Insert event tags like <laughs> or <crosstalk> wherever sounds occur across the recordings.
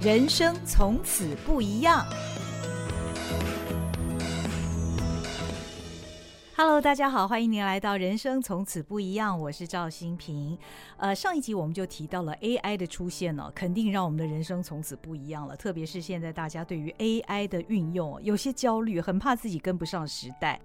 人生从此不一样。Hello，大家好，欢迎您来到《人生从此不一样》，我是赵新平。呃，上一集我们就提到了 AI 的出现呢，肯定让我们的人生从此不一样了。特别是现在大家对于 AI 的运用有些焦虑，很怕自己跟不上时代。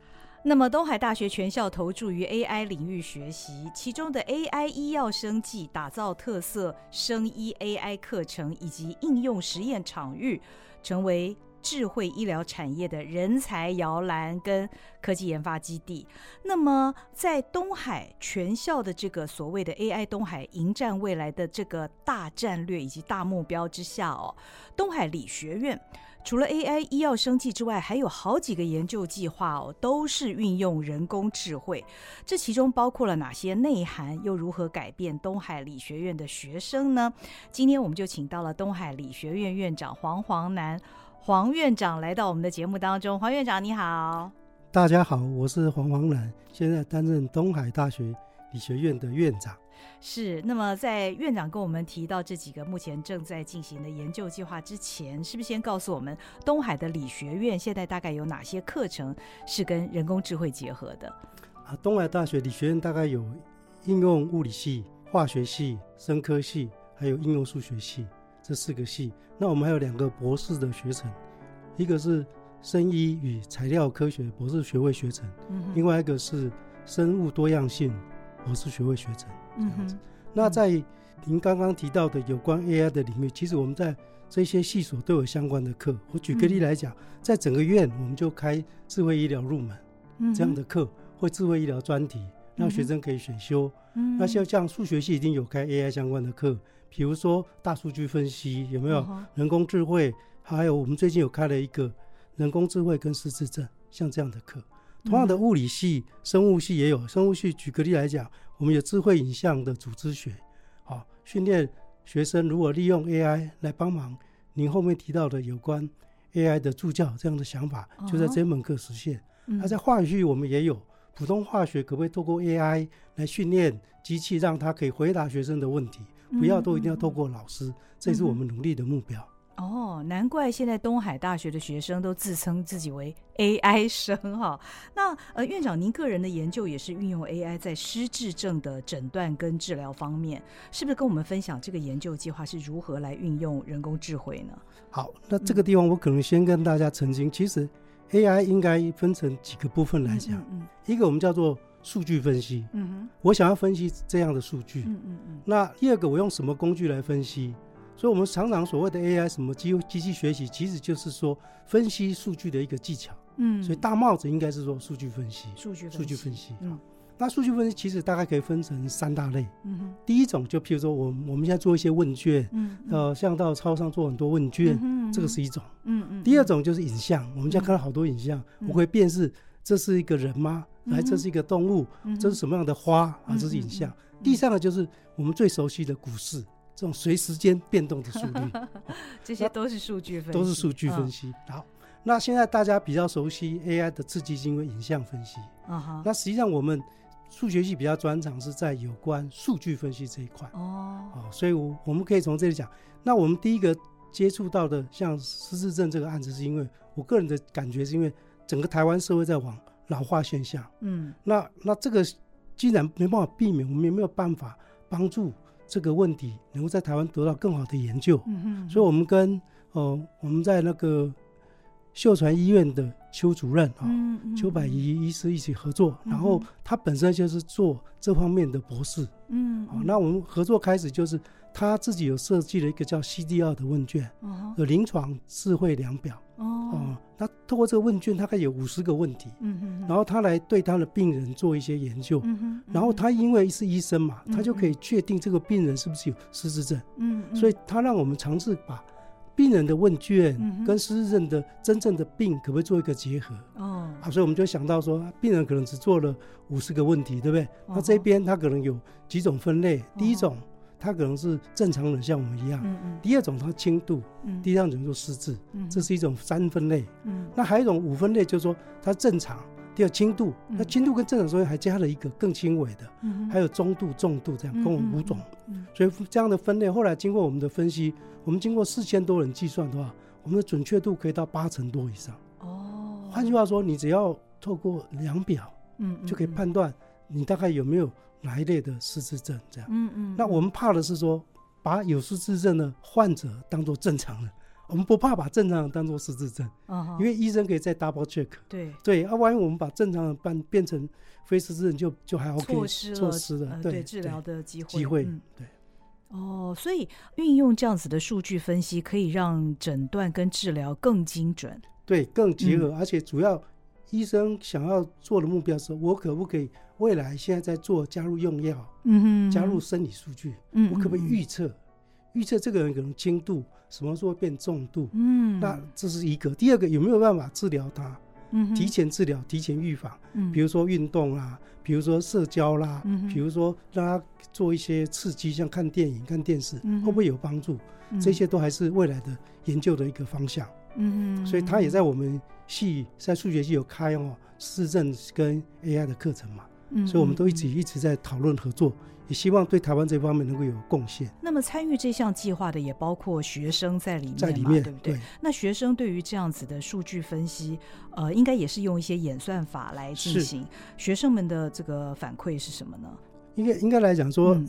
那么，东海大学全校投注于 AI 领域学习，其中的 AI 医药生技打造特色生医 AI 课程以及应用实验场域，成为智慧医疗产业的人才摇篮跟科技研发基地。那么，在东海全校的这个所谓的 AI 东海迎战未来的这个大战略以及大目标之下哦，东海理学院除了 AI 医药生技之外，还有好几个研究计划哦，都是运用人工智慧。这其中包括了哪些内涵？又如何改变东海理学院的学生呢？今天我们就请到了东海理学院院长黄黄南。黄院长来到我们的节目当中，黄院长你好，大家好，我是黄黄南，现在担任东海大学理学院的院长。是，那么在院长跟我们提到这几个目前正在进行的研究计划之前，是不是先告诉我们东海的理学院现在大概有哪些课程是跟人工智慧结合的？啊，东海大学理学院大概有应用物理系、化学系、生科系，还有应用数学系。这四个系，那我们还有两个博士的学程，一个是生医与材料科学博士学位学程，嗯、另外一个是生物多样性博士学位学程。这样子。嗯、那在您刚刚提到的有关 AI 的领域，其实我们在这些系所都有相关的课。我举个例来讲，嗯、在整个院我们就开智慧医疗入门这样的课，或智慧医疗专题，让学生可以选修。嗯、那像像数学系已经有开 AI 相关的课。比如说大数据分析有没有人工智慧？还有我们最近有开了一个人工智慧跟失智症，像这样的课。同样的物理系、生物系也有。生物系举个例来讲，我们有智慧影像的组织学，好，训练学生如何利用 AI 来帮忙。您后面提到的有关 AI 的助教这样的想法，就在这门课实现。那在化学系我们也有普通化学，可不可以透过 AI 来训练机器，让它可以回答学生的问题？不要都一定要透过老师，嗯、这是我们努力的目标。哦，难怪现在东海大学的学生都自称自己为 <laughs> AI 生哈。那呃，院长，您个人的研究也是运用 AI 在失智症的诊断跟治疗方面，是不是跟我们分享这个研究计划是如何来运用人工智慧呢？好，那这个地方我可能先跟大家澄清，嗯、其实 AI 应该分成几个部分来讲，嗯嗯嗯、一个我们叫做。数据分析，嗯哼，我想要分析这样的数据，嗯嗯嗯。那第二个，我用什么工具来分析？所以，我们常常所谓的 AI 什么机机器学习，其实就是说分析数据的一个技巧，嗯。所以大帽子应该是说数据分析，数据数据分析，嗯。那数据分析其实大概可以分成三大类，嗯哼。第一种就譬如说，我我们现在做一些问卷，嗯，呃，像到超商做很多问卷，嗯，这个是一种，嗯嗯。第二种就是影像，我们现在看到好多影像，我会辨识这是一个人吗？来，这是一个动物，嗯、这是什么样的花啊？这是影像。嗯、第三个就是我们最熟悉的股市，这种随时间变动的速率，<laughs> 这些都是数据分析，都是数据分析。哦、好，那现在大家比较熟悉 AI 的刺激，是因为影像分析。嗯、哼那实际上我们数学系比较专长是在有关数据分析这一块。哦，哦，所以我我们可以从这里讲。那我们第一个接触到的像失智症这个案子，是因为我个人的感觉，是因为整个台湾社会在往。老化现象，嗯，那那这个既然没办法避免，我们也没有办法帮助这个问题能够在台湾得到更好的研究，嗯嗯，所以我们跟呃我们在那个秀传医院的邱主任啊，嗯嗯、邱百仪医师一起合作，嗯、然后他本身就是做这方面的博士，嗯，好，那我们合作开始就是他自己有设计了一个叫 CDR 的问卷，哦，有临床智慧量表。哦，他透过这个问卷，大概有五十个问题，嗯嗯，然后他来对他的病人做一些研究，嗯哼，然后他因为是医生嘛，他就可以确定这个病人是不是有失智症，嗯，所以他让我们尝试把病人的问卷跟失智症的真正的病可不可以做一个结合，哦，啊，所以我们就想到说，病人可能只做了五十个问题，对不对？那这边他可能有几种分类，第一种。他可能是正常人，像我们一样。嗯嗯。第二种，他轻度。嗯。第三种就失智。嗯。这是一种三分类。嗯。那还有一种五分类，就是说他正常，第二轻度，嗯、那轻度跟正常中间还加了一个更轻微的，嗯、还有中度、重度这样，共五种。嗯嗯、所以这样的分类，后来经过我们的分析，我们经过四千多人计算的话，我们的准确度可以到八成多以上。哦，换句话说，你只要透过量表，嗯，就可以判断你大概有没有哪一类的失智症这样。嗯嗯。那我们怕的是说，把有失智症的患者当做正常人。我们不怕把正常人当做失智症，uh. 因为医生可以再 double check。对对，啊，万一我们把正常人办变成非失智症就，就就还 OK，错失了，错失了、呃、对，对治疗的机会。机会，嗯、对。哦，所以运用这样子的数据分析，可以让诊断跟治疗更精准。对，更结合，嗯、而且主要医生想要做的目标是，我可不可以未来现在在做加入用药，嗯哼，加入生理数据，嗯，我可不可以预测？预测这个人可能轻度，什么时候变重度？嗯，那这是一个。第二个，有没有办法治疗他？嗯，提前治疗，提前预防。嗯，比如说运动啦，比如说社交啦，嗯，比如说让他做一些刺激，像看电影、看电视，会不会有帮助？嗯，这些都还是未来的研究的一个方向。嗯哼，所以他也在我们系在数学系有开哦，市政跟 AI 的课程嘛。嗯，所以我们都一直一直在讨论合作。也希望对台湾这方面能够有贡献。那么参与这项计划的也包括学生在里面，在里面，对不对？对。那学生对于这样子的数据分析，呃，应该也是用一些演算法来进行。学生们的这个反馈是什么呢？应该应该来讲说，嗯、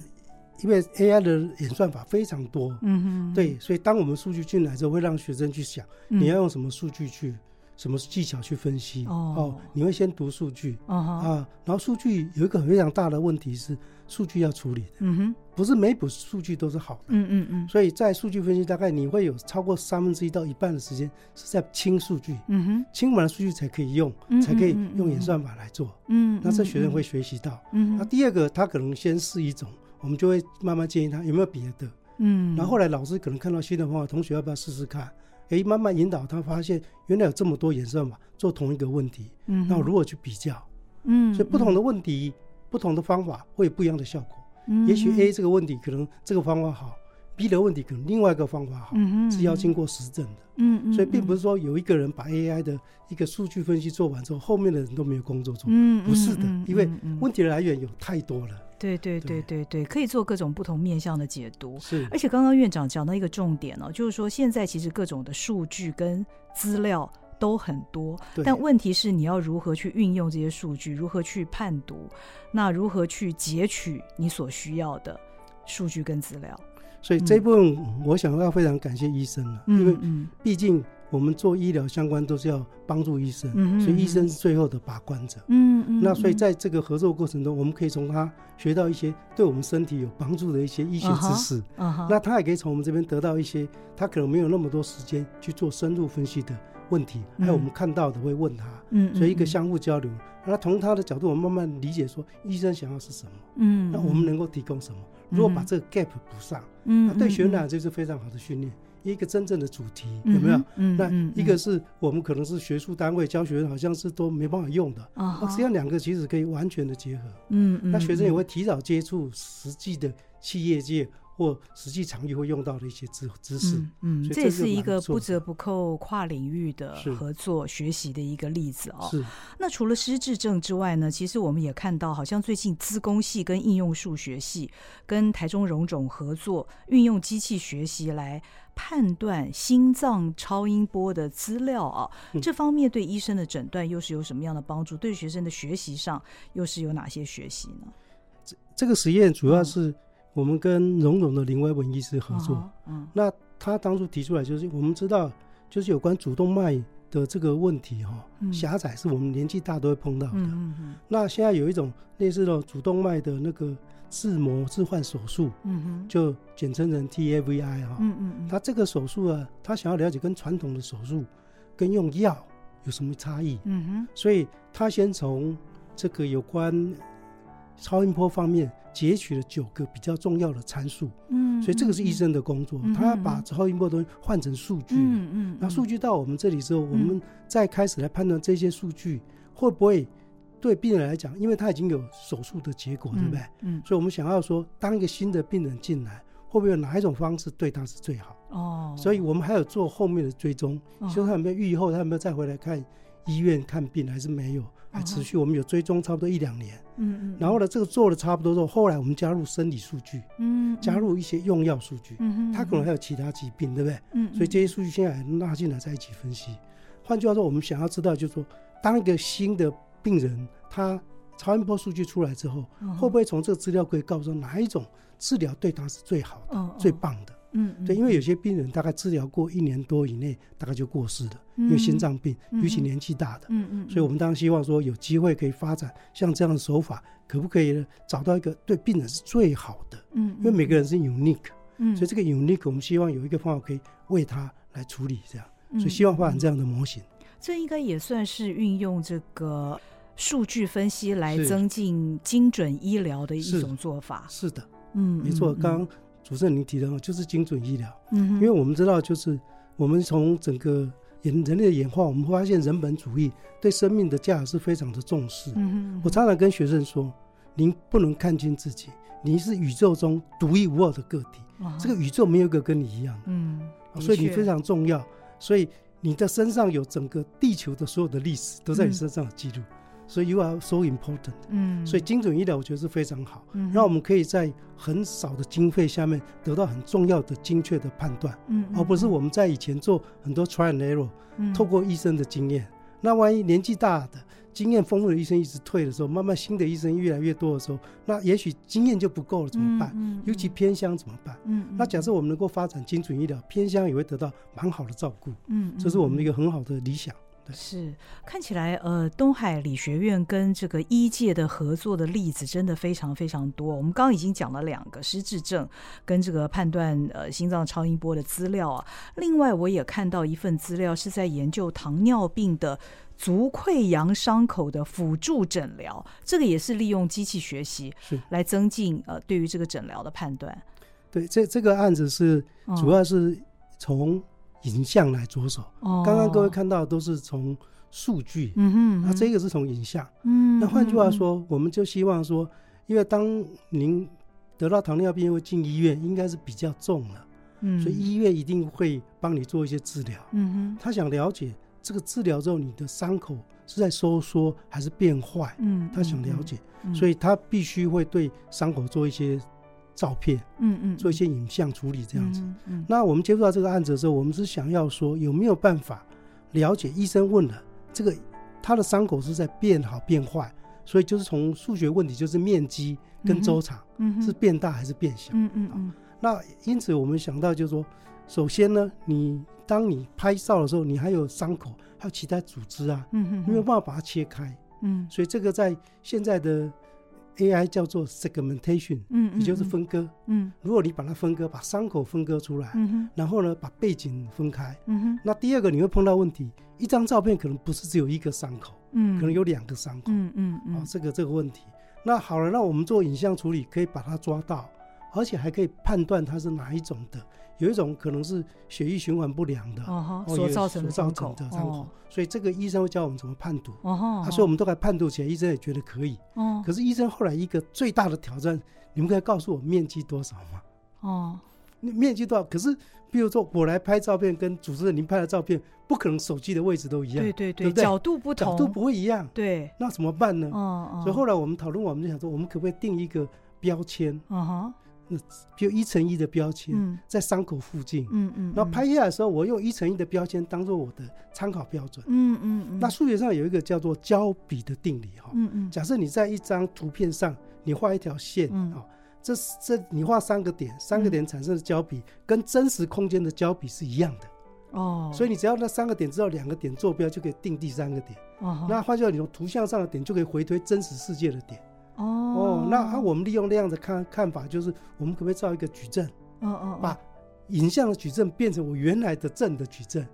因为 AI 的演算法非常多，嗯哼，对，所以当我们数据进来之后，会让学生去想，你要用什么数据去。什么技巧去分析？哦，哦，你会先读数据，哦、啊，然后数据有一个非常大的问题是，数据要处理的，嗯哼，不是每笔数据都是好的，嗯嗯嗯，所以在数据分析，大概你会有超过三分之一到一半的时间是在清数据，嗯哼，清完了数据才可以用，嗯、才可以用演算法来做，嗯，那这学生会学习到，嗯，那第二个他可能先试一种，我们就会慢慢建议他有没有别的，嗯，然后后来老师可能看到新的方法，同学要不要试试看？可以慢慢引导他发现，原来有这么多颜色嘛做同一个问题，嗯，那我如何去比较？嗯，所以不同的问题、嗯、不同的方法会有不一样的效果。嗯，也许 A 这个问题可能这个方法好，B 的问题可能另外一个方法好，嗯，是要经过实证的。嗯嗯，所以并不是说有一个人把 AI 的一个数据分析做完之后，后面的人都没有工作做。嗯，不是的，因为问题的来源有太多了。对对对对对，可以做各种不同面向的解读。是，而且刚刚院长讲到一个重点哦，就是说现在其实各种的数据跟资料都很多，对但问题是你要如何去运用这些数据，如何去判读，那如何去截取你所需要的数据跟资料？所以这一部分我想要非常感谢医生了，嗯、因为毕竟。我们做医疗相关都是要帮助医生，嗯、所以医生是最后的把关者。嗯嗯。那所以在这个合作过程中，我们可以从他学到一些对我们身体有帮助的一些医学知识。Uh huh, uh huh、那他也可以从我们这边得到一些他可能没有那么多时间去做深入分析的问题，还有我们看到的会问他。嗯。所以一个相互交流，那从他的角度，我们慢慢理解说医生想要是什么。嗯。那我们能够提供什么？如果把这个 gap 补上，嗯，那对学员来讲就是非常好的训练。一个真正的主题有没有？嗯，那一个是我们可能是学术单位教学，好像是都没办法用的。啊，实际上两个其实可以完全的结合。嗯嗯，那学生也会提早接触实际的企业界。或实际场域会用到的一些知知识，嗯，这也是一个不折不扣跨领域的合作学习的一个例子哦。是。那除了失智症之外呢，其实我们也看到，好像最近资工系跟应用数学系跟台中荣总合作，运用机器学习来判断心脏超音波的资料啊。这方面对医生的诊断又是有什么样的帮助？对学生的学习上又是有哪些学习呢？这这个实验主要是。我们跟荣总的林威文医师合作，嗯，那他当初提出来就是，我们知道就是有关主动脉的这个问题哈，狭窄是我们年纪大都会碰到的，嗯嗯，那现在有一种类似的主动脉的那个自膜置换手术，嗯哼，就简称成 TAVI 哈，嗯嗯，他这个手术啊，他想要了解跟传统的手术跟用药有什么差异，嗯哼，所以他先从这个有关。超音波方面截取了九个比较重要的参数，嗯，所以这个是医生的工作，嗯、他要把超音波东西换成数据，嗯嗯，那数据到我们这里之后，嗯、我们再开始来判断这些数据会不会对病人来讲，因为他已经有手术的结果，对不对？嗯，所以我们想要说，当一个新的病人进来，会不会有哪一种方式对他是最好？哦，所以我们还有做后面的追踪，说他有没有愈后，他有没有再回来看。医院看病还是没有，还持续。我们有追踪差不多一两年。嗯嗯。然后呢，这个做的差不多之后，后来我们加入生理数据，嗯，加入一些用药数据，嗯，他可能还有其他疾病，对不对？嗯。所以这些数据现在还纳进来在一起分析。换句话说，我们想要知道，就是说，当一个新的病人他超音波数据出来之后，会不会从这个资料可以告诉哪一种治疗对他是最好的、最棒的？嗯，对，因为有些病人大概治疗过一年多以内，大概就过世了，因为心脏病，尤其年纪大的。嗯嗯。所以我们当然希望说有机会可以发展像这样的手法，可不可以呢？找到一个对病人是最好的。嗯。因为每个人是 unique。嗯。所以这个 unique，我们希望有一个方法可以为他来处理这样，所以希望发展这样的模型。这应该也算是运用这个数据分析来增进精准医疗的一种做法。是，是的。嗯，没错。刚刚。主持人，您提的就是精准医疗。嗯，因为我们知道，就是我们从整个人人类的演化，我们发现人本主义对生命的价值是非常的重视。嗯，我常常跟学生说，您不能看清自己，您是宇宙中独一无二的个体。这个宇宙没有一个跟你一样。嗯，所以你非常重要。所以你的身上有整个地球的所有的历史都在你身上记录。所以 you are so important。嗯，所以精准医疗我觉得是非常好，嗯，让我们可以在很少的经费下面得到很重要的精确的判断，嗯，而不是我们在以前做很多 trial and error，嗯，透过医生的经验，那万一年纪大的经验丰富的医生一直退的时候，慢慢新的医生越来越多的时候，那也许经验就不够了，怎么办？嗯，尤其偏乡怎么办？嗯，那假设我们能够发展精准医疗，偏乡也会得到蛮好的照顾，嗯，这是我们一个很好的理想。是，看起来呃，东海理学院跟这个医界的合作的例子真的非常非常多。我们刚刚已经讲了两个失智症跟这个判断呃心脏超音波的资料啊。另外，我也看到一份资料是在研究糖尿病的足溃疡伤口的辅助诊疗，这个也是利用机器学习是来增进呃对于这个诊疗的判断。对，这这个案子是主要是从。影像来着手，刚刚各位看到的都是从数据，嗯哼，那这个是从影像，嗯，那换句话说，我们就希望说，因为当您得到糖尿病会进医院，应该是比较重了，嗯，所以医院一定会帮你做一些治疗，嗯哼，他想了解这个治疗之后你的伤口是在收缩还是变坏，嗯，他想了解，所以他必须会对伤口做一些。照片，嗯嗯，做一些影像处理这样子。嗯嗯，那我们接触到这个案子的时候，我们是想要说有没有办法了解？医生问了，这个他的伤口是在变好变坏，所以就是从数学问题，就是面积跟周长，嗯，是变大还是变小？嗯嗯嗯。那因此我们想到就是说，首先呢，你当你拍照的时候，你还有伤口，还有其他组织啊，嗯嗯，没有办法把它切开，嗯，所以这个在现在的。AI 叫做 segmentation，嗯，也就是分割，嗯，如果你把它分割，把伤口分割出来，嗯哼，然后呢，把背景分开，嗯哼，那第二个你会碰到问题，一张照片可能不是只有一个伤口，嗯，可能有两个伤口，嗯嗯嗯，啊，这个这个问题，那好了，那我们做影像处理可以把它抓到，而且还可以判断它是哪一种的。有一种可能是血液循环不良的，所造成的伤口，所以这个医生会教我们怎么判读，啊，所以我们都来判读起来，医生也觉得可以，可是医生后来一个最大的挑战，你们可以告诉我面积多少吗？哦，面积多少？可是比如说我来拍照片，跟主持人您拍的照片，不可能手机的位置都一样，对对对，角度不同，角度不会一样，对，那怎么办呢？所以后来我们讨论，我们就想说，我们可不可以定一个标签？那比如一乘一的标签，在伤口附近，嗯嗯，然后拍下来的时候，我用一乘一的标签当做我的参考标准，嗯嗯，那数学上有一个叫做交比的定理哈，嗯嗯，假设你在一张图片上，你画一条线，啊，这这你画三个点，三个点产生的交比跟真实空间的交比是一样的，哦，所以你只要那三个点知道两个点坐标，就可以定第三个点，哦，那换句话说，你从图像上的点就可以回推真实世界的点。哦，那啊我们利用那样的看看法，就是我们可不可以造一个矩阵？嗯嗯，把影像的矩阵变成我原来的正的矩阵。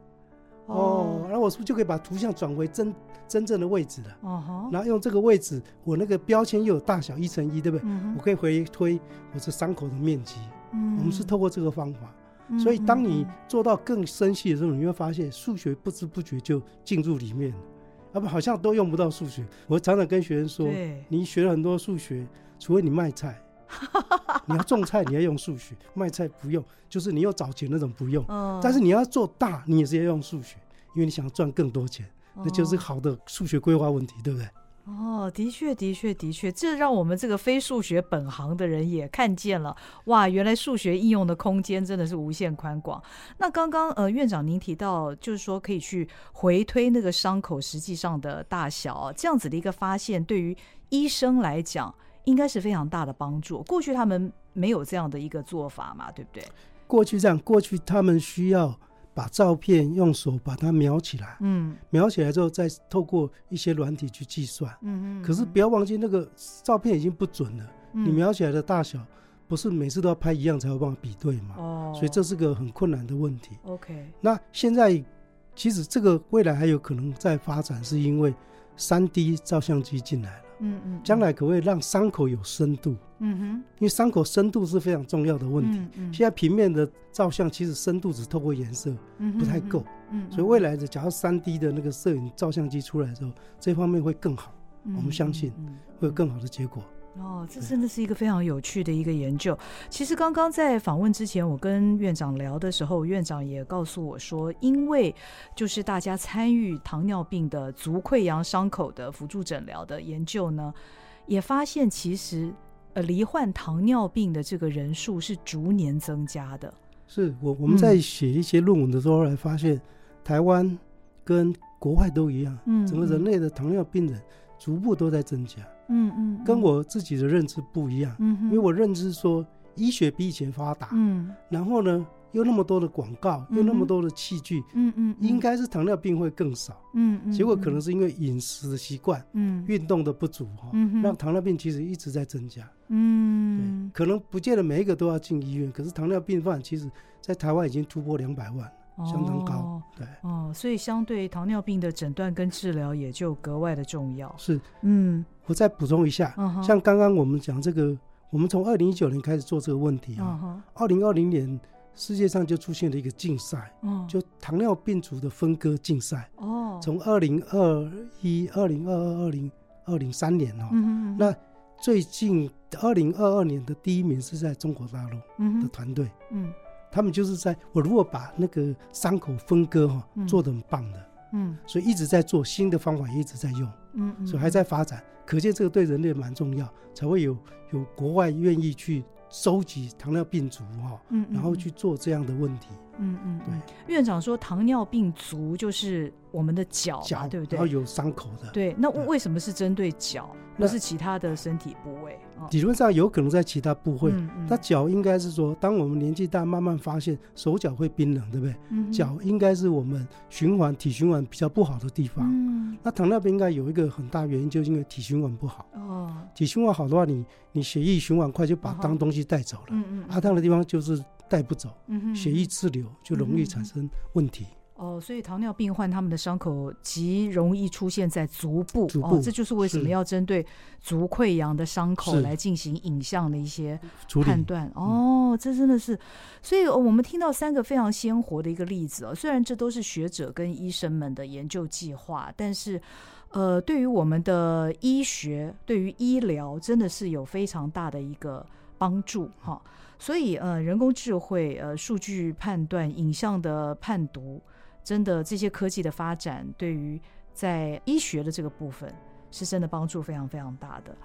哦，然后我是不是就可以把图像转回真真正的位置了？哦，然后用这个位置，我那个标签又有大小一乘一，对不对？我可以回推我这伤口的面积。嗯，我们是透过这个方法。所以当你做到更深细的时候，你会发现数学不知不觉就进入里面了。啊不，好像都用不到数学。我常常跟学生说，你学了很多数学，除非你卖菜，<laughs> 你要种菜，你要用数学；卖菜不用，就是你要找钱那种不用。但是你要做大，你也是要用数学，因为你想要赚更多钱。那就是好的数学规划问题，对不对？哦，的确，的确，的确，这让我们这个非数学本行的人也看见了，哇，原来数学应用的空间真的是无限宽广。那刚刚呃，院长您提到，就是说可以去回推那个伤口实际上的大小，这样子的一个发现，对于医生来讲，应该是非常大的帮助。过去他们没有这样的一个做法嘛，对不对？过去这样，过去他们需要。把照片用手把它描起来，嗯，描起来之后再透过一些软体去计算，嗯嗯。可是不要忘记那个照片已经不准了，嗯，你描起来的大小不是每次都要拍一样才有办法比对嘛？哦，所以这是个很困难的问题。OK，那现在其实这个未来还有可能在发展，是因为三 D 照相机进来了。嗯嗯，将来可不可以让伤口有深度？嗯哼，因为伤口深度是非常重要的问题。现在平面的照相其实深度只透过颜色，不太够。嗯，所以未来的假如三 D 的那个摄影照相机出来的时候，这方面会更好。我们相信会有更好的结果。哦，这真的是一个非常有趣的一个研究。其实刚刚在访问之前，我跟院长聊的时候，院长也告诉我说，因为就是大家参与糖尿病的足溃疡伤口的辅助诊疗的研究呢，也发现其实呃罹患糖尿病的这个人数是逐年增加的。是我我们在写一些论文的时候来发现，嗯、台湾跟国外都一样，嗯，整个人类的糖尿病人逐步都在增加。嗯嗯，跟我自己的认知不一样，嗯，因为我认知说医学比以前发达，嗯，然后呢又那么多的广告，又那么多的器具，嗯嗯，应该是糖尿病会更少，嗯嗯，结果可能是因为饮食的习惯，嗯，运动的不足哈，让糖尿病其实一直在增加，嗯，对，可能不见得每一个都要进医院，可是糖尿病患其实在台湾已经突破两百万。相当高，哦、对。哦，所以相对糖尿病的诊断跟治疗也就格外的重要。是，嗯，我再补充一下，嗯、像刚刚我们讲这个，我们从二零一九年开始做这个问题啊，二零二零年世界上就出现了一个竞赛，哦、就糖尿病足的分割竞赛。哦，从二零二一、二零二二、二零二零三年哦，嗯、那最近二零二二年的第一名是在中国大陆的团队，嗯。嗯他们就是在我如果把那个伤口分割哈，做得很棒的，嗯，所以一直在做新的方法，一直在用，嗯，所以还在发展，可见这个对人类蛮重要，才会有有国外愿意去收集糖尿病足哈，嗯，然后去做这样的问题，嗯嗯，对。院长说糖尿病足就是我们的脚，脚对不对？然后有伤口的，对。那为什么是针对脚？不是其他的身体部位，理论上有可能在其他部位。那脚应该是说，当我们年纪大，慢慢发现手脚会冰冷，对不对？脚应该是我们循环体循环比较不好的地方。嗯那糖尿病应该有一个很大原因，就是因为体循环不好。哦，体循环好的话，你你血液循环快，就把脏东西带走了。嗯嗯，阿汤的地方就是带不走，血液滞留就容易产生问题。哦，所以糖尿病患他们的伤口极容易出现在足部，足部哦，这就是为什么要针对足溃疡的伤口来进行影像的一些判断。哦，这真的是，所以我们听到三个非常鲜活的一个例子哦。虽然这都是学者跟医生们的研究计划，但是呃，对于我们的医学，对于医疗，真的是有非常大的一个帮助哈、哦。所以呃，人工智慧、呃，数据判断、影像的判读。真的，这些科技的发展对于在医学的这个部分是真的帮助非常非常大的。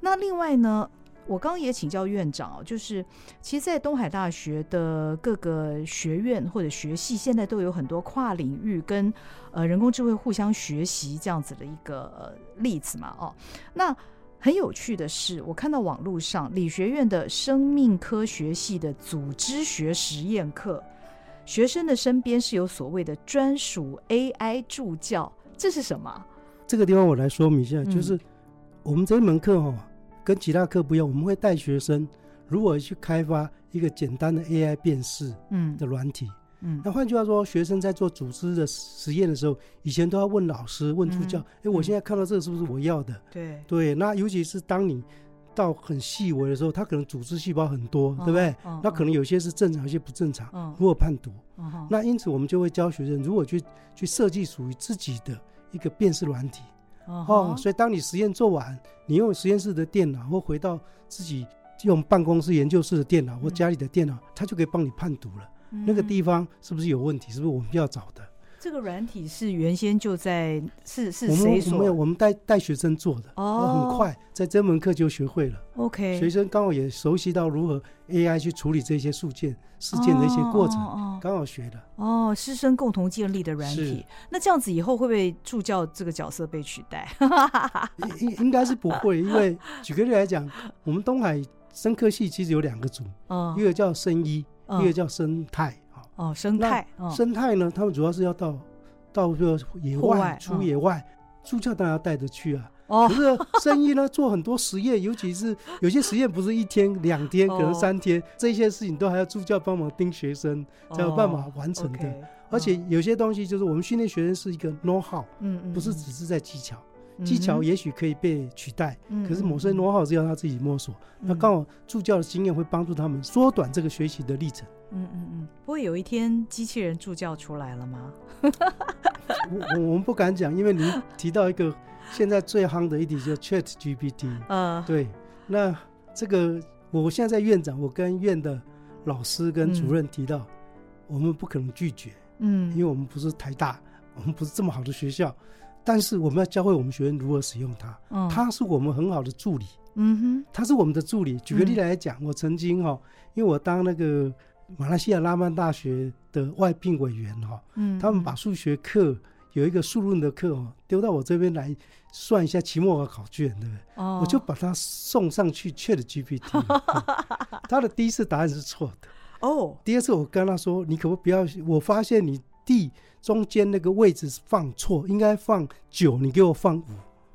那另外呢，我刚刚也请教院长，就是其实，在东海大学的各个学院或者学系，现在都有很多跨领域跟呃人工智慧互相学习这样子的一个、呃、例子嘛。哦，那很有趣的是，我看到网络上理学院的生命科学系的组织学实验课。学生的身边是有所谓的专属 AI 助教，这是什么？这个地方我来说明一下，嗯、就是我们这一门课哈、哦，跟其他课不一样，我们会带学生如何去开发一个简单的 AI 辨识嗯的软体嗯。嗯，那换句话说，学生在做组织的实验的时候，以前都要问老师、问助教，哎、嗯，我现在看到这个是不是我要的？对对，那尤其是当你。到很细微的时候，它可能组织细胞很多，对不对？那可能有些是正常，有些不正常。如何判读？那因此我们就会教学生如何去去设计属于自己的一个辨识软体。哦，所以当你实验做完，你用实验室的电脑或回到自己用办公室研究室的电脑或家里的电脑，它就可以帮你判读了。那个地方是不是有问题？是不是我们要找的？这个软体是原先就在是是谁所？我们没有，我们带带学生做的哦，很快在这门课就学会了。OK，学生刚好也熟悉到如何 AI 去处理这些事件事件的一些过程，刚好学的。哦，师生共同建立的软体，那这样子以后会不会助教这个角色被取代？<laughs> 应应该是不会，因为举个例来讲，我们东海生科系其实有两个组，一个叫生医，一个叫生态啊。哦，生态，生态呢，他们主要是要到到这个野外出野外，助教当然要带着去啊。哦，可是生意呢，做很多实验，尤其是 <laughs> 有些实验不是一天两天，可能三天，这些事情都还要助教帮忙盯学生才有办法完成的。而且有些东西就是我们训练学生是一个 know how，嗯嗯，不是只是在技巧。技巧也许可以被取代，嗯、可是某些 know-how 是要他自己摸索。嗯、那刚好助教的经验会帮助他们缩短这个学习的历程。嗯嗯嗯。不会有一天机器人助教出来了吗？<laughs> 我我们不敢讲，因为您提到一个现在最夯的一点，叫 Chat GPT。嗯，对。那这个我现在在院长，我跟院的老师跟主任提到，嗯、我们不可能拒绝。嗯，因为我们不是台大，我们不是这么好的学校。但是我们要教会我们学生如何使用它，嗯，它是我们很好的助理，嗯哼，它是我们的助理。举个例来讲，我曾经哈，因为我当那个马来西亚拉曼大学的外聘委员哈，嗯，他们把数学课有一个数论的课哦，丢到我这边来算一下期末考卷，对不对？哦，我就把它送上去 Chat GPT，<laughs> 他的第一次答案是错的，哦，第二次我跟他说，你可不可以不要？我发现你。地中间那个位置放错，应该放九，你给我放五。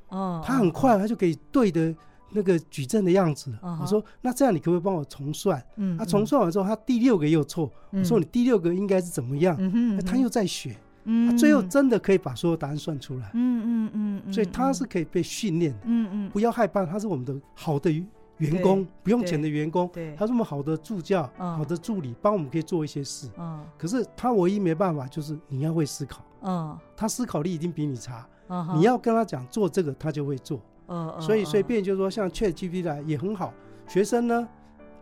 哦，他很快，他就可以对的那个矩阵的样子。我说，那这样你可不可以帮我重算？嗯，他重算完之后，他第六个又错。我说你第六个应该是怎么样？他又在学。嗯，最后真的可以把所有答案算出来。嗯嗯嗯，所以他是可以被训练的。嗯嗯，不要害怕，他是我们的好的员工不用钱的员工，他这么好的助教、好的助理，帮我们可以做一些事。嗯可是他唯一没办法就是你要会思考。嗯他思考力一定比你差。你要跟他讲做这个，他就会做。嗯所以随便就是说，像 ChatGPT 来也很好。学生呢，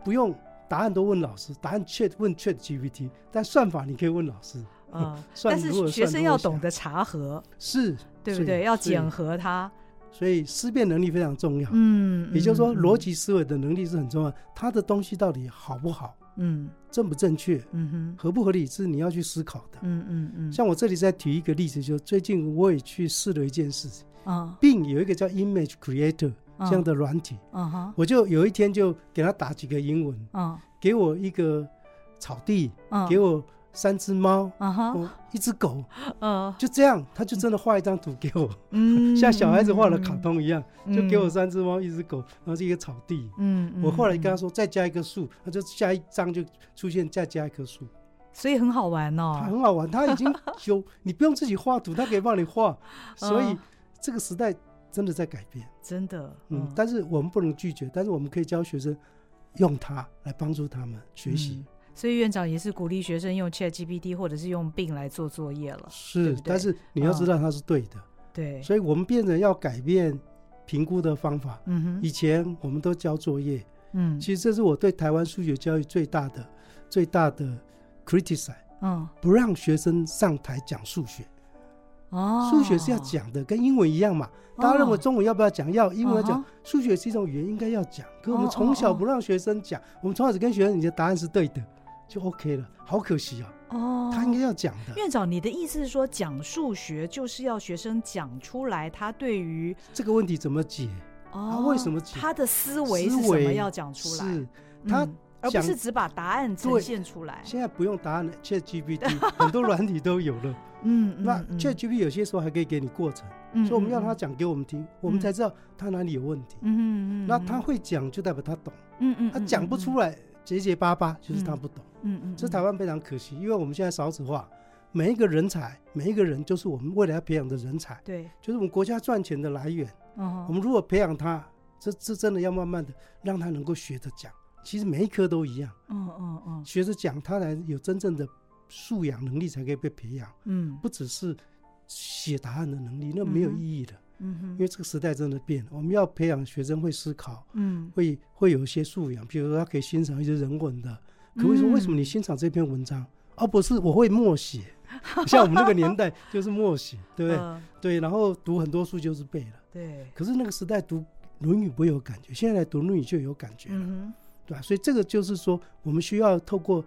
不用答案都问老师，答案 Chat 问 ChatGPT，但算法你可以问老师。<laughs> 但是学生要懂得查核，是对不对？要检核它。所以思辨能力非常重要，嗯，也就是说逻辑思维的能力是很重要。他的东西到底好不好，嗯，正不正确，嗯哼，合不合理是你要去思考的，嗯嗯嗯。像我这里再举一个例子，就最近我也去试了一件事情，啊，并有一个叫 Image Creator 这样的软体，嗯哼，我就有一天就给他打几个英文，啊，给我一个草地，给我。三只猫，哦，一只狗，<laughs> 就这样，他就真的画一张图给我，嗯。<laughs> 像小孩子画的卡通一样，就给我三只猫，一只狗，然后是一个草地。嗯，我后来跟他说再加一棵树，他就下一张就出现再加一棵树，所以很好玩哦。很好玩，他已经有，<laughs> 你不用自己画图，他可以帮你画，所以这个时代真的在改变，真的。嗯，但是我们不能拒绝，但是我们可以教学生用它来帮助他们学习。所以院长也是鼓励学生用 ChatGPT 或者是用 Bing 来做作业了。是，对对，但是你要知道它是对的。对，所以我们变成要改变评估的方法。嗯哼，以前我们都交作业。嗯，其实这是我对台湾数学教育最大的、最大的 criticize。嗯，不让学生上台讲数学。哦，数学是要讲的，跟英文一样嘛。大家认为中文要不要讲？要，英文要讲。数学是一种语言，应该要讲。可我们从小不让学生讲，我们从小只跟学生，你的答案是对的。就 OK 了，好可惜啊！哦，他应该要讲的。院长，你的意思是说，讲数学就是要学生讲出来，他对于这个问题怎么解？哦，他为什么解？他的思维是什么要讲出来？是他，而不是只把答案呈现出来。现在不用答案了，ChatGPT 很多软体都有了。<laughs> 嗯，那 ChatGPT 有些时候还可以给你过程，所以我们要他讲给我们听，我们才知道他哪里有问题。嗯嗯，那他会讲，就代表他懂。嗯嗯，他讲不出来。结结巴巴就是他不懂，嗯嗯，这是台湾非常可惜，因为我们现在少子化，每一个人才，每一个人就是我们未来要培养的人才，对，就是我们国家赚钱的来源。嗯，我们如果培养他，这这真的要慢慢的让他能够学着讲，其实每一科都一样，嗯嗯嗯，学着讲，他才有真正的素养能力才可以被培养，嗯，不只是写答案的能力，那没有意义的。嗯哼，因为这个时代真的变了，我们要培养学生会思考，嗯，会会有一些素养，比如说他可以欣赏一些人文的。可以说，为什么你欣赏这篇文章，而不是我会默写？<laughs> 像我们那个年代就是默写，<laughs> 对不对？嗯、对，然后读很多书就是背了。对。可是那个时代读《论语》不会有感觉，现在来读《论语》就有感觉了，嗯、对吧？所以这个就是说，我们需要透过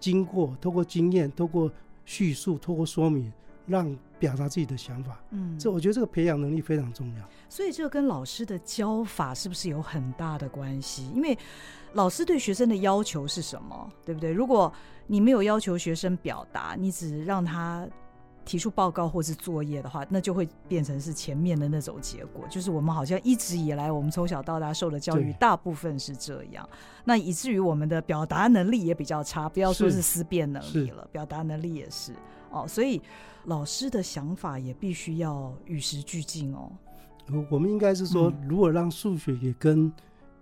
经过、透过经验、透过叙述、透过说明，让表达自己的想法。嗯，这我觉得这个培养能力非常重要。所以这跟老师的教法是不是有很大的关系？因为老师对学生的要求是什么，对不对？如果你没有要求学生表达，你只让他提出报告或是作业的话，那就会变成是前面的那种结果。就是我们好像一直以来，我们从小到大受的教育大部分是这样，那以至于我们的表达能力也比较差，不要说是思辨能力了，表达能力也是哦。所以老师的想法也必须要与时俱进哦。我们应该是说，如果让数学也跟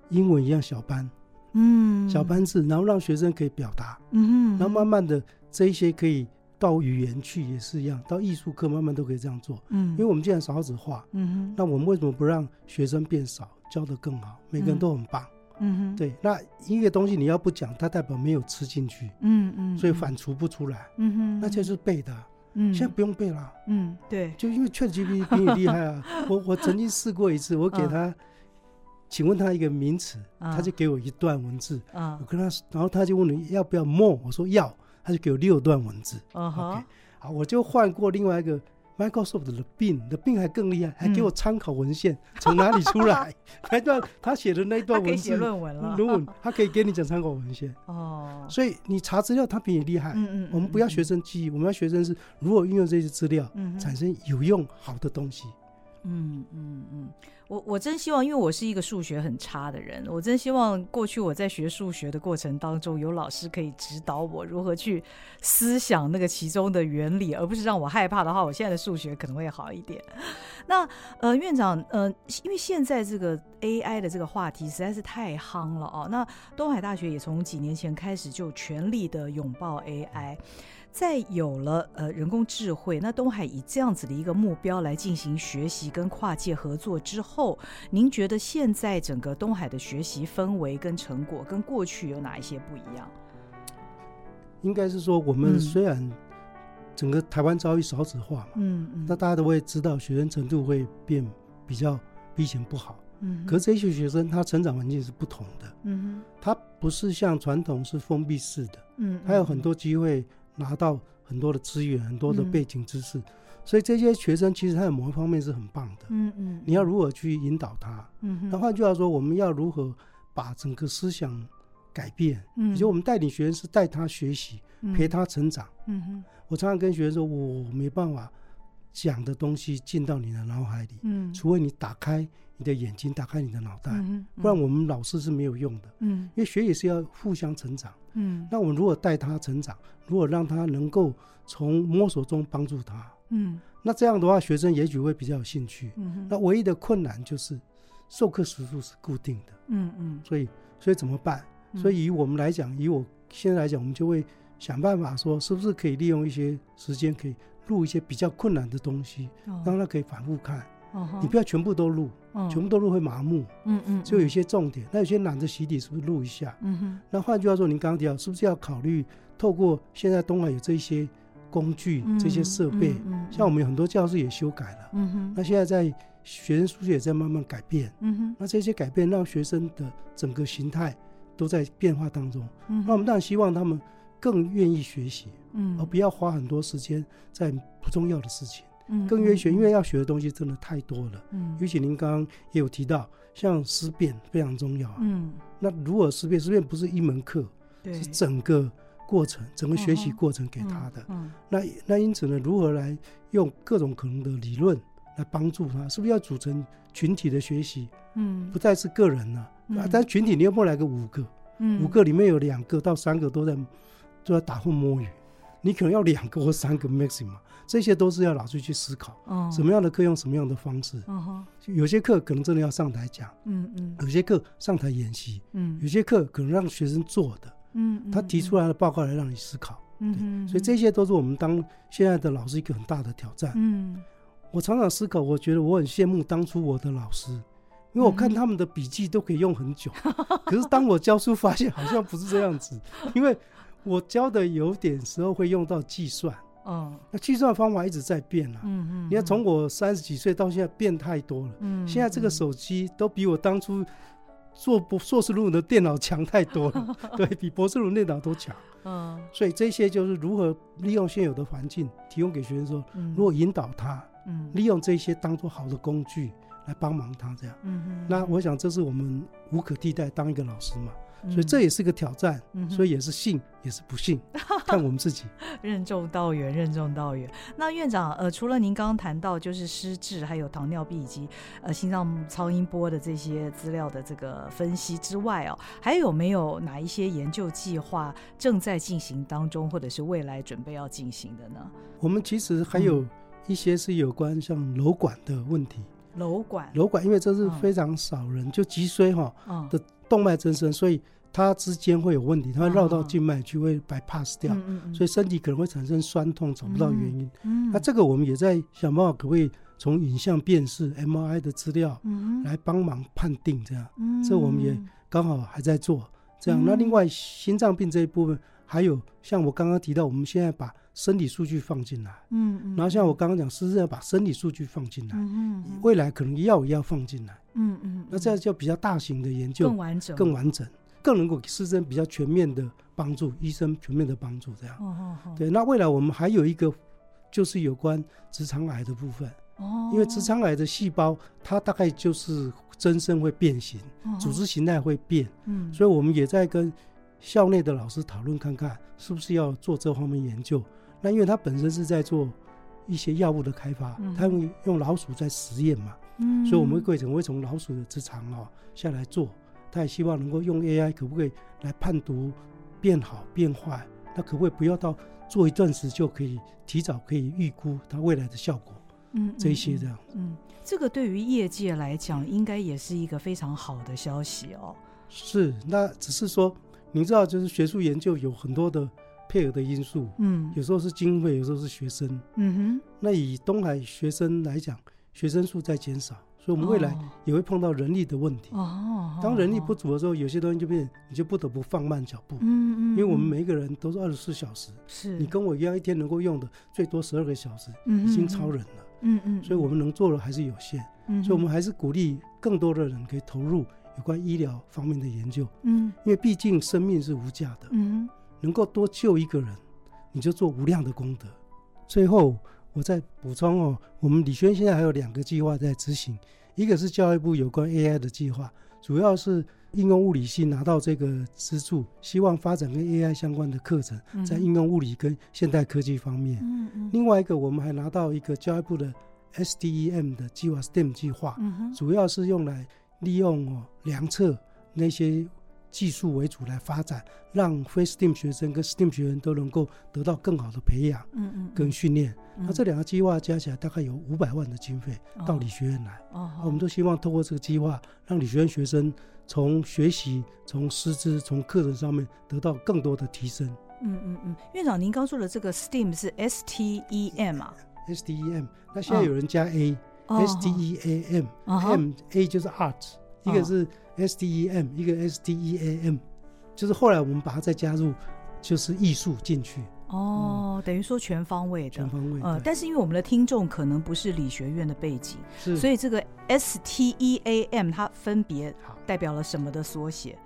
英文一样小班，嗯，小班制，然后让学生可以表达，嗯哼，然后慢慢的这一些可以到语言去也是一样，到艺术课慢慢都可以这样做，嗯，因为我们既然少子化，嗯哼，那我们为什么不让学生变少，教得更好，每个人都很棒，嗯哼，对，那一个东西你要不讲，它代表没有吃进去，嗯嗯，所以反刍不出来，嗯哼，那就是背的。嗯，现在不用背了。嗯，对，就因为 ChatGPT 比你厉害啊。<laughs> 我我曾经试过一次，我给他，请问他一个名词，他就给我一段文字。啊，我跟他，然后他就问你要不要 more，我说要，他就给我六段文字。OK，好，我就换过另外一个。Microsoft 的 Bing 的 Bing 还更厉害，还给我参考文献 <laughs> 从哪里出来，<laughs> 那段他写的那一段文字，论文了，论文他可以给你讲参考文献 <laughs> 哦。所以你查资料，他比你厉害。嗯嗯。我们不要学生记忆，我们要学生是如何运用这些资料，产生有用好的东西。嗯嗯嗯。我我真希望，因为我是一个数学很差的人，我真希望过去我在学数学的过程当中，有老师可以指导我如何去思想那个其中的原理，而不是让我害怕的话，我现在的数学可能会好一点。那呃，院长，呃，因为现在这个 AI 的这个话题实在是太夯了哦。那东海大学也从几年前开始就全力的拥抱 AI。在有了呃人工智慧，那东海以这样子的一个目标来进行学习跟跨界合作之后，您觉得现在整个东海的学习氛围跟成果跟过去有哪一些不一样？应该是说，我们虽然整个台湾遭遇少子化嘛，嗯嗯，那大家都会知道学生程度会变比较比以前不好，嗯，可是这些学生他成长环境是不同的，嗯，他不是像传统是封闭式的，嗯，他有很多机会。拿到很多的资源，很多的背景知识，嗯、所以这些学生其实他在某一方面是很棒的。嗯嗯，你要如何去引导他？嗯，那换句话说，我们要如何把整个思想改变？嗯，就我们带领学生是带他学习，陪他成长。嗯哼，我常常跟学生说，我没办法讲的东西进到你的脑海里，嗯，除非你打开你的眼睛，打开你的脑袋，不然我们老师是没有用的。嗯，因为学也是要互相成长。嗯，那我们如果带他成长，如果让他能够从摸索中帮助他，嗯，那这样的话，学生也许会比较有兴趣。嗯，那唯一的困难就是授课时数是固定的。嗯嗯，所以所以怎么办？所以以我们来讲，以我现在来讲，我们就会想办法说，是不是可以利用一些时间，可以录一些比较困难的东西，让他可以反复看。你不要全部都录，全部都录会麻木。嗯嗯，就有些重点，那有些懒得洗底，是不是录一下？嗯哼。那换句话说，您刚刚提到，是不是要考虑透过现在东海有这些工具、这些设备？像我们有很多教室也修改了。嗯哼。那现在在学生书写也在慢慢改变。嗯哼。那这些改变让学生的整个形态都在变化当中。嗯。那我们当然希望他们更愿意学习，嗯，而不要花很多时间在不重要的事情。嗯更愿意学，因为要学的东西真的太多了。嗯，尤其您刚刚也有提到，像思辨非常重要啊。嗯，那如果思辨，思辨不是一门课，对，是整个过程，整个学习过程给他的。嗯，那那因此呢，如何来用各种可能的理论来帮助他？是不是要组成群体的学习？嗯，不再是个人了啊。但群体你又不来个五个，嗯，五个里面有两个到三个都在都在打混摸鱼，你可能要两个或三个 maximum。这些都是要老师去思考，什么样的课用什么样的方式。有些课可能真的要上台讲，嗯嗯，有些课上台演习，嗯，有些课可能让学生做的，嗯，他提出来的报告来让你思考，嗯，所以这些都是我们当现在的老师一个很大的挑战。嗯，我常常思考，我觉得我很羡慕当初我的老师，因为我看他们的笔记都可以用很久，可是当我教书发现好像不是这样子，<laughs> 因为我教的有点时候会用到计算。嗯，那计算方法一直在变啊。嗯嗯，你看从我三十几岁到现在变太多了。嗯，现在这个手机都比我当初做博硕士论文的电脑强太多了，<laughs> 对，比博士论文电脑都强。嗯，所以这些就是如何利用现有的环境提供给学生说，如果引导他，嗯，利用这些当做好的工具来帮忙他这样。嗯嗯，那我想这是我们无可替代当一个老师嘛。所以这也是个挑战，嗯、所以也是信也是不幸，<laughs> 看我们自己。<laughs> 任重道远，任重道远。那院长，呃，除了您刚刚谈到就是失智，还有糖尿病以及呃心脏超音波的这些资料的这个分析之外哦，还有没有哪一些研究计划正在进行当中，或者是未来准备要进行的呢？我们其实还有一些是有关像瘘管的问题。瘘管，瘘管，因为这是非常少人，嗯、就脊髓哈的。动脉增生，所以它之间会有问题，它会绕到静脉去，会 bypass 掉，所以身体可能会产生酸痛，找不到原因。那这个我们也在想办法，可不可以从影像辨识 MRI 的资料来帮忙判定这样？这我们也刚好还在做这样。那另外心脏病这一部分，还有像我刚刚提到，我们现在把身体数据放进来，嗯，嗯然后像我刚刚讲，是要把身体数据放进来，嗯嗯未来可能药也要放进来。嗯嗯，那这样就比较大型的研究，更完整，更完整，更能够给师生比较全面的帮助，医生全面的帮助，这样。哦哦哦。对，那未来我们还有一个，就是有关直肠癌的部分。哦。因为直肠癌的细胞，它大概就是增生会变形，组织形态会变。嗯。所以我们也在跟校内的老师讨论，看看是不是要做这方面研究。那因为它本身是在做一些药物的开发，它用用老鼠在实验嘛。嗯，所以我们会可能会从老鼠的直肠哦下来做，他也希望能够用 AI 可不可以来判读变好变坏，那可不可以不要到做一段时就可以提早可以预估它未来的效果？嗯，这一些这样嗯。嗯，这个对于业界来讲，应该也是一个非常好的消息哦。是，那只是说，你知道，就是学术研究有很多的配合的因素，嗯，有时候是经费，有时候是学生，嗯哼。那以东海学生来讲。学生数在减少，所以我们未来也会碰到人力的问题。哦，当人力不足的时候，有些东西就变，你就不得不放慢脚步。嗯嗯，因为我们每一个人都是二十四小时，是你跟我一样，一天能够用的最多十二个小时，已经超人了。嗯嗯，所以我们能做的还是有限。嗯，所以我们还是鼓励更多的人可以投入有关医疗方面的研究。嗯，因为毕竟生命是无价的。嗯，能够多救一个人，你就做无量的功德。最后。我再补充哦，我们理学院现在还有两个计划在执行，一个是教育部有关 AI 的计划，主要是应用物理系拿到这个资助，希望发展跟 AI 相关的课程，在应用物理跟现代科技方面。嗯嗯。另外一个，我们还拿到一个教育部的 STEM 的计划，STEM 计划，主要是用来利用哦量测那些。技术为主来发展，让非 STEAM 学生跟 STEAM 学生都能够得到更好的培养，嗯嗯，跟训练。那这两个计划加起来大概有五百万的经费到理学院来。哦，我们都希望透过这个计划，让理学院学生从学习、从师资、从课程上面得到更多的提升。嗯嗯嗯，院长，您刚说的这个 STEAM 是 S T E M 啊？S T E M，那现在有人加 A，S T E A M，M A 就是 Art，一个是。STEM 一个 STEAM，就是后来我们把它再加入，就是艺术进去哦，嗯、等于说全方位的，全方位。呃，但是因为我们的听众可能不是理学院的背景，是，所以这个 STEAM 它分别代表了什么的缩写？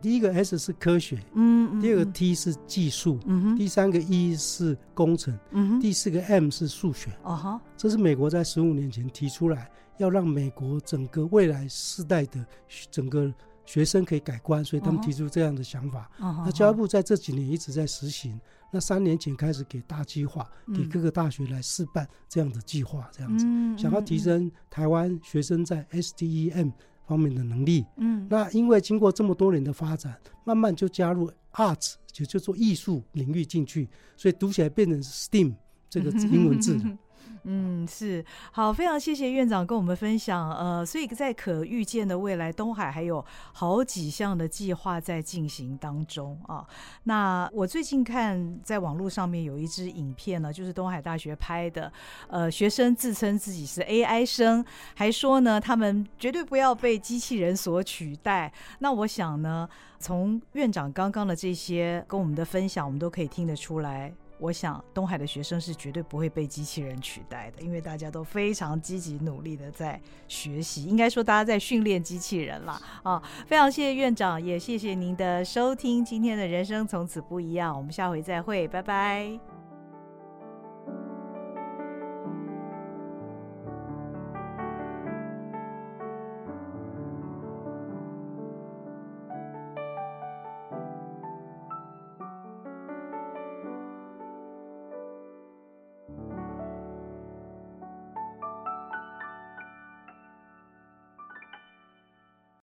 第一个 S 是科学，嗯，嗯，第二个 T 是技术，嗯哼，第三个 E 是工程，嗯，第四个 M 是数学，哦哈，这是美国在十五年前提出来。要让美国整个未来世代的整个学生可以改观，所以他们提出这样的想法。Uh. 那教育部在这几年一直在实行。Uh. 那三年前开始给大计划，给各个大学来试办这样的计划，这样子、uh huh. 想要提升台湾学生在 STEM 方面的能力。嗯、uh，huh. 那因为经过这么多年的发展，慢慢就加入 Arts，就就做艺术领域进去，所以读起来变成 STEAM 这个英文字了。Uh. <laughs> 嗯，是好，非常谢谢院长跟我们分享。呃，所以在可预见的未来，东海还有好几项的计划在进行当中啊。那我最近看在网络上面有一支影片呢，就是东海大学拍的，呃，学生自称自己是 AI 生，还说呢他们绝对不要被机器人所取代。那我想呢，从院长刚刚的这些跟我们的分享，我们都可以听得出来。我想东海的学生是绝对不会被机器人取代的，因为大家都非常积极努力的在学习，应该说大家在训练机器人啦啊！非常谢谢院长，也谢谢您的收听，今天的人生从此不一样，我们下回再会，拜拜。